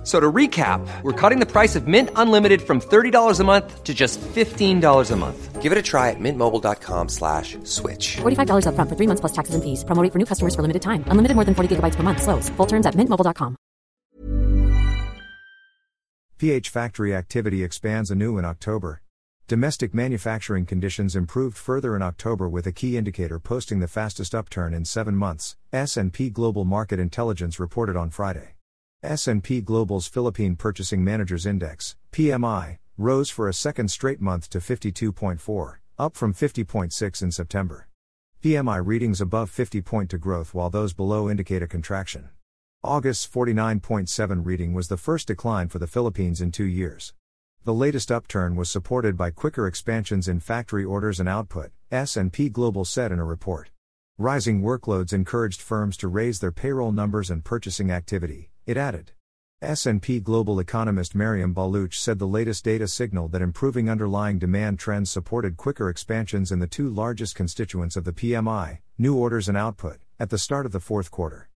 F- So to recap, we're cutting the price of Mint Unlimited from $30 a month to just $15 a month. Give it a try at mintmobile.com slash switch. $45 upfront for three months plus taxes and fees. Promo rate for new customers for limited time. Unlimited more than 40 gigabytes per month. Slows. Full terms at mintmobile.com. PH factory activity expands anew in October. Domestic manufacturing conditions improved further in October with a key indicator posting the fastest upturn in 7 months. S&P Global Market Intelligence reported on Friday. S&P Global's Philippine Purchasing Managers Index, PMI, rose for a second straight month to 52.4, up from 50.6 in September. PMI readings above 50 point to growth while those below indicate a contraction. August's 49.7 reading was the first decline for the Philippines in 2 years. The latest upturn was supported by quicker expansions in factory orders and output, S&P Global said in a report. Rising workloads encouraged firms to raise their payroll numbers and purchasing activity, it added. S&P Global economist Mariam Baluch said the latest data signaled that improving underlying demand trends supported quicker expansions in the two largest constituents of the PMI, new orders and output, at the start of the fourth quarter.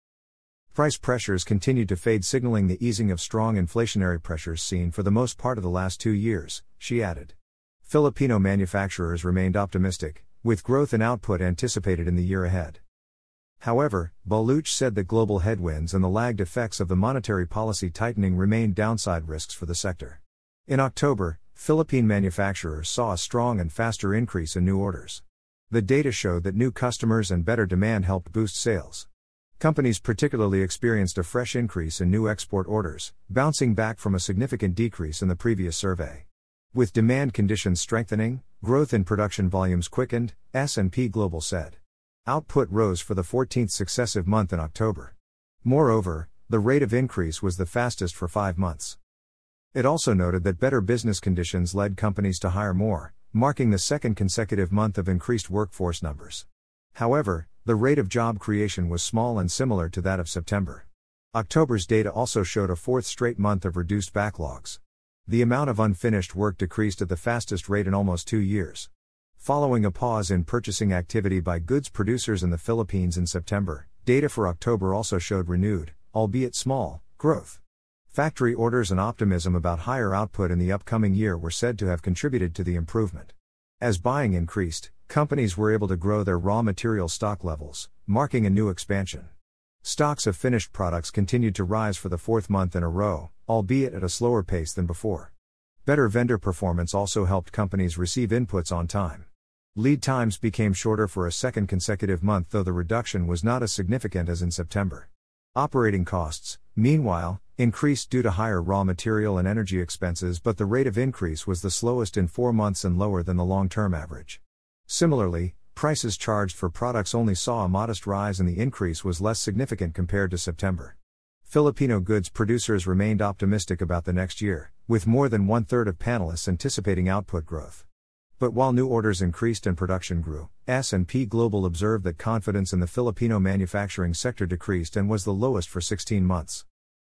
Price pressures continued to fade, signaling the easing of strong inflationary pressures seen for the most part of the last two years, she added. Filipino manufacturers remained optimistic, with growth in output anticipated in the year ahead. However, Baluch said that global headwinds and the lagged effects of the monetary policy tightening remained downside risks for the sector. In October, Philippine manufacturers saw a strong and faster increase in new orders. The data showed that new customers and better demand helped boost sales. Companies particularly experienced a fresh increase in new export orders, bouncing back from a significant decrease in the previous survey. With demand conditions strengthening, growth in production volumes quickened, S&P Global said. Output rose for the 14th successive month in October. Moreover, the rate of increase was the fastest for 5 months. It also noted that better business conditions led companies to hire more, marking the second consecutive month of increased workforce numbers. However, the rate of job creation was small and similar to that of September. October's data also showed a fourth straight month of reduced backlogs. The amount of unfinished work decreased at the fastest rate in almost two years. Following a pause in purchasing activity by goods producers in the Philippines in September, data for October also showed renewed, albeit small, growth. Factory orders and optimism about higher output in the upcoming year were said to have contributed to the improvement. As buying increased, companies were able to grow their raw material stock levels, marking a new expansion. Stocks of finished products continued to rise for the fourth month in a row, albeit at a slower pace than before. Better vendor performance also helped companies receive inputs on time. Lead times became shorter for a second consecutive month, though the reduction was not as significant as in September. Operating costs, meanwhile, increased due to higher raw material and energy expenses, but the rate of increase was the slowest in four months and lower than the long term average. Similarly, prices charged for products only saw a modest rise and the increase was less significant compared to September. Filipino goods producers remained optimistic about the next year, with more than one third of panelists anticipating output growth. But while new orders increased and production grew, S&P Global observed that confidence in the Filipino manufacturing sector decreased and was the lowest for 16 months.